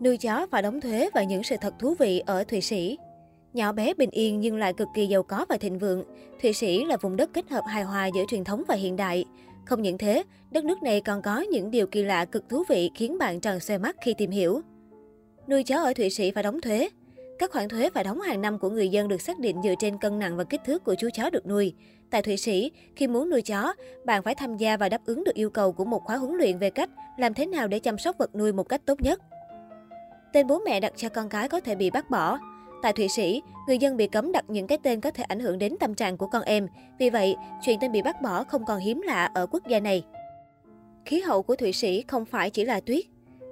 Nuôi chó và đóng thuế và những sự thật thú vị ở Thụy Sĩ. Nhỏ bé bình yên nhưng lại cực kỳ giàu có và thịnh vượng. Thụy Sĩ là vùng đất kết hợp hài hòa giữa truyền thống và hiện đại. Không những thế, đất nước này còn có những điều kỳ lạ cực thú vị khiến bạn tròn xoe mắt khi tìm hiểu. Nuôi chó ở Thụy Sĩ phải đóng thuế. Các khoản thuế phải đóng hàng năm của người dân được xác định dựa trên cân nặng và kích thước của chú chó được nuôi. Tại Thụy Sĩ, khi muốn nuôi chó, bạn phải tham gia và đáp ứng được yêu cầu của một khóa huấn luyện về cách làm thế nào để chăm sóc vật nuôi một cách tốt nhất. Tên bố mẹ đặt cho con cái có thể bị bác bỏ. Tại Thụy Sĩ, người dân bị cấm đặt những cái tên có thể ảnh hưởng đến tâm trạng của con em. Vì vậy, chuyện tên bị bác bỏ không còn hiếm lạ ở quốc gia này. Khí hậu của Thụy Sĩ không phải chỉ là tuyết.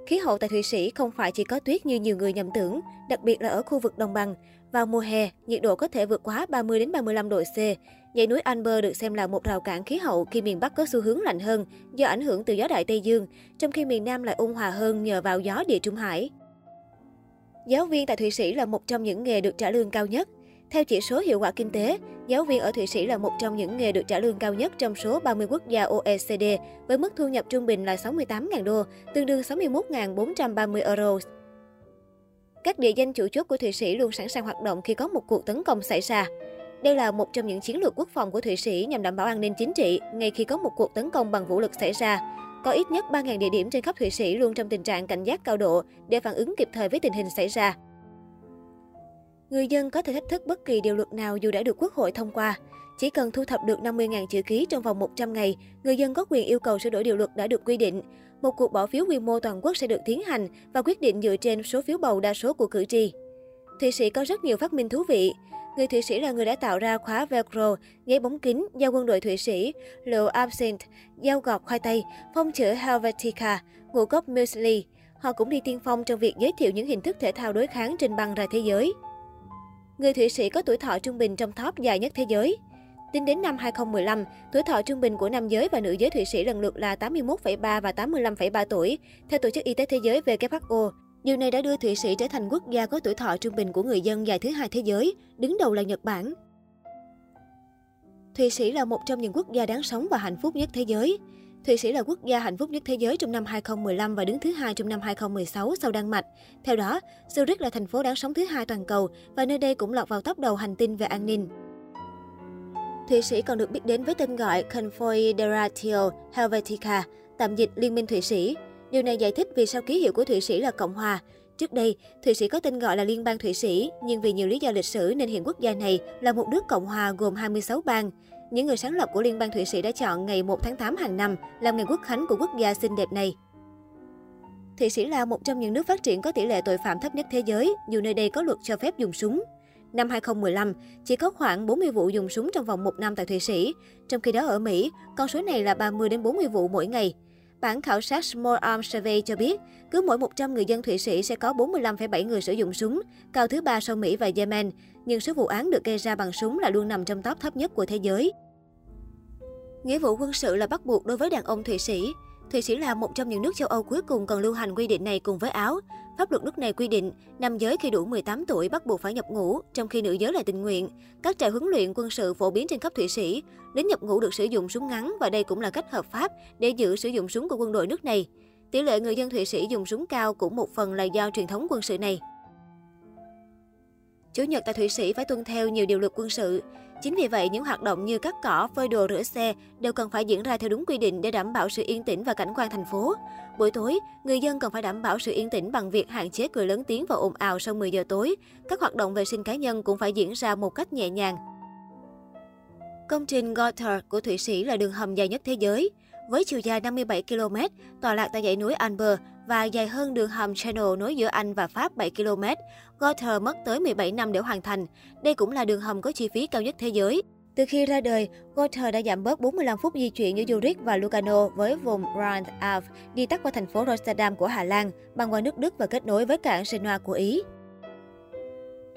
Khí hậu tại Thụy Sĩ không phải chỉ có tuyết như nhiều người nhầm tưởng, đặc biệt là ở khu vực đồng bằng. Vào mùa hè, nhiệt độ có thể vượt quá 30 đến 35 độ C. Dãy núi Alper được xem là một rào cản khí hậu khi miền Bắc có xu hướng lạnh hơn do ảnh hưởng từ gió đại Tây Dương, trong khi miền Nam lại ôn hòa hơn nhờ vào gió địa Trung Hải. Giáo viên tại Thụy Sĩ là một trong những nghề được trả lương cao nhất. Theo chỉ số hiệu quả kinh tế, giáo viên ở Thụy Sĩ là một trong những nghề được trả lương cao nhất trong số 30 quốc gia OECD, với mức thu nhập trung bình là 68.000 đô, tương đương 61.430 euro. Các địa danh chủ chốt của Thụy Sĩ luôn sẵn sàng hoạt động khi có một cuộc tấn công xảy ra. Đây là một trong những chiến lược quốc phòng của Thụy Sĩ nhằm đảm bảo an ninh chính trị ngay khi có một cuộc tấn công bằng vũ lực xảy ra. Có ít nhất 3.000 địa điểm trên khắp Thụy Sĩ luôn trong tình trạng cảnh giác cao độ để phản ứng kịp thời với tình hình xảy ra. Người dân có thể thách thức bất kỳ điều luật nào dù đã được Quốc hội thông qua. Chỉ cần thu thập được 50.000 chữ ký trong vòng 100 ngày, người dân có quyền yêu cầu sửa đổi điều luật đã được quy định. Một cuộc bỏ phiếu quy mô toàn quốc sẽ được tiến hành và quyết định dựa trên số phiếu bầu đa số của cử tri. Thụy Sĩ có rất nhiều phát minh thú vị. Người Thụy Sĩ là người đã tạo ra khóa Velcro, giấy bóng kính, dao quân đội Thụy Sĩ, lựu absinthe, dao gọt khoai tây, phong chữa Helvetica, ngũ cốc muesli. Họ cũng đi tiên phong trong việc giới thiệu những hình thức thể thao đối kháng trên băng ra thế giới. Người Thụy Sĩ có tuổi thọ trung bình trong top dài nhất thế giới. Tính đến năm 2015, tuổi thọ trung bình của nam giới và nữ giới Thụy Sĩ lần lượt là 81,3 và 85,3 tuổi, theo Tổ chức Y tế Thế giới WHO. Điều này đã đưa Thụy Sĩ trở thành quốc gia có tuổi thọ trung bình của người dân dài thứ hai thế giới, đứng đầu là Nhật Bản. Thụy Sĩ là một trong những quốc gia đáng sống và hạnh phúc nhất thế giới. Thụy Sĩ là quốc gia hạnh phúc nhất thế giới trong năm 2015 và đứng thứ hai trong năm 2016 sau Đan Mạch. Theo đó, Zurich là thành phố đáng sống thứ hai toàn cầu và nơi đây cũng lọt vào top đầu hành tinh về an ninh. Thụy Sĩ còn được biết đến với tên gọi Confederatio Helvetica, tạm dịch Liên minh Thụy Sĩ. Điều này giải thích vì sao ký hiệu của Thụy Sĩ là Cộng hòa. Trước đây, Thụy Sĩ có tên gọi là Liên bang Thụy Sĩ, nhưng vì nhiều lý do lịch sử nên hiện quốc gia này là một nước Cộng hòa gồm 26 bang. Những người sáng lập của Liên bang Thụy Sĩ đã chọn ngày 1 tháng 8 hàng năm làm ngày quốc khánh của quốc gia xinh đẹp này. Thụy Sĩ là một trong những nước phát triển có tỷ lệ tội phạm thấp nhất thế giới, dù nơi đây có luật cho phép dùng súng. Năm 2015, chỉ có khoảng 40 vụ dùng súng trong vòng một năm tại Thụy Sĩ. Trong khi đó ở Mỹ, con số này là 30 đến 40 vụ mỗi ngày. Bản khảo sát Small Arms Survey cho biết, cứ mỗi 100 người dân Thụy Sĩ sẽ có 45,7 người sử dụng súng, cao thứ ba sau Mỹ và Yemen. Nhưng số vụ án được gây ra bằng súng là luôn nằm trong top thấp nhất của thế giới. Nghĩa vụ quân sự là bắt buộc đối với đàn ông Thụy Sĩ. Thụy Sĩ là một trong những nước châu Âu cuối cùng còn lưu hành quy định này cùng với Áo. Pháp luật nước này quy định, nam giới khi đủ 18 tuổi bắt buộc phải nhập ngũ, trong khi nữ giới là tình nguyện. Các trại huấn luyện quân sự phổ biến trên khắp Thụy Sĩ. Lính nhập ngũ được sử dụng súng ngắn và đây cũng là cách hợp pháp để giữ sử dụng súng của quân đội nước này. Tỷ lệ người dân Thụy Sĩ dùng súng cao cũng một phần là do truyền thống quân sự này. Chủ nhật tại Thụy Sĩ phải tuân theo nhiều điều luật quân sự. Chính vì vậy, những hoạt động như cắt cỏ, phơi đồ, rửa xe đều cần phải diễn ra theo đúng quy định để đảm bảo sự yên tĩnh và cảnh quan thành phố. Buổi tối, người dân cần phải đảm bảo sự yên tĩnh bằng việc hạn chế cười lớn tiếng và ồn ào sau 10 giờ tối. Các hoạt động vệ sinh cá nhân cũng phải diễn ra một cách nhẹ nhàng. Công trình Gotthard của Thụy Sĩ là đường hầm dài nhất thế giới. Với chiều dài 57 km, tọa lạc tại dãy núi Amber và dài hơn đường hầm Channel nối giữa Anh và Pháp 7 km, Gotthard mất tới 17 năm để hoàn thành. Đây cũng là đường hầm có chi phí cao nhất thế giới. Từ khi ra đời, Gotthard đã giảm bớt 45 phút di chuyển giữa Zurich và Lugano với vùng Rhine Alp, đi tắt qua thành phố Rotterdam của Hà Lan, băng qua nước Đức và kết nối với cảng Genoa của Ý.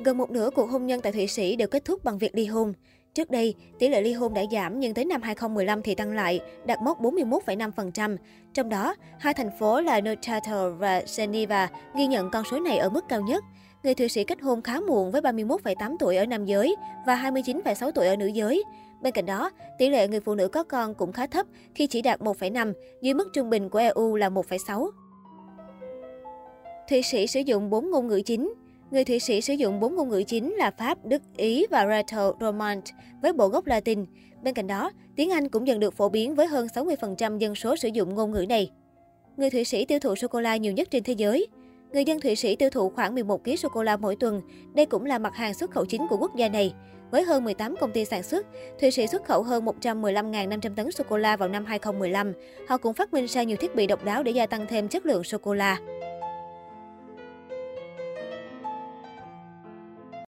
Gần một nửa cuộc hôn nhân tại Thụy Sĩ đều kết thúc bằng việc ly hôn. Trước đây, tỷ lệ ly hôn đã giảm nhưng tới năm 2015 thì tăng lại, đạt mốc 41,5%. Trong đó, hai thành phố là Neuchâtel và Geneva ghi nhận con số này ở mức cao nhất. Người Thụy Sĩ kết hôn khá muộn với 31,8 tuổi ở nam giới và 29,6 tuổi ở nữ giới. Bên cạnh đó, tỷ lệ người phụ nữ có con cũng khá thấp khi chỉ đạt 1,5, dưới mức trung bình của EU là 1,6. Thụy Sĩ sử dụng 4 ngôn ngữ chính. Người Thụy Sĩ sử dụng 4 ngôn ngữ chính là Pháp, Đức, Ý và Rato Romant với bộ gốc Latin. Bên cạnh đó, tiếng Anh cũng dần được phổ biến với hơn 60% dân số sử dụng ngôn ngữ này. Người Thụy Sĩ tiêu thụ sô-cô-la nhiều nhất trên thế giới. Người dân Thụy Sĩ tiêu thụ khoảng 11 kg sô-cô-la mỗi tuần. Đây cũng là mặt hàng xuất khẩu chính của quốc gia này. Với hơn 18 công ty sản xuất, Thụy Sĩ xuất khẩu hơn 115.500 tấn sô-cô-la vào năm 2015. Họ cũng phát minh ra nhiều thiết bị độc đáo để gia tăng thêm chất lượng sô-cô-la.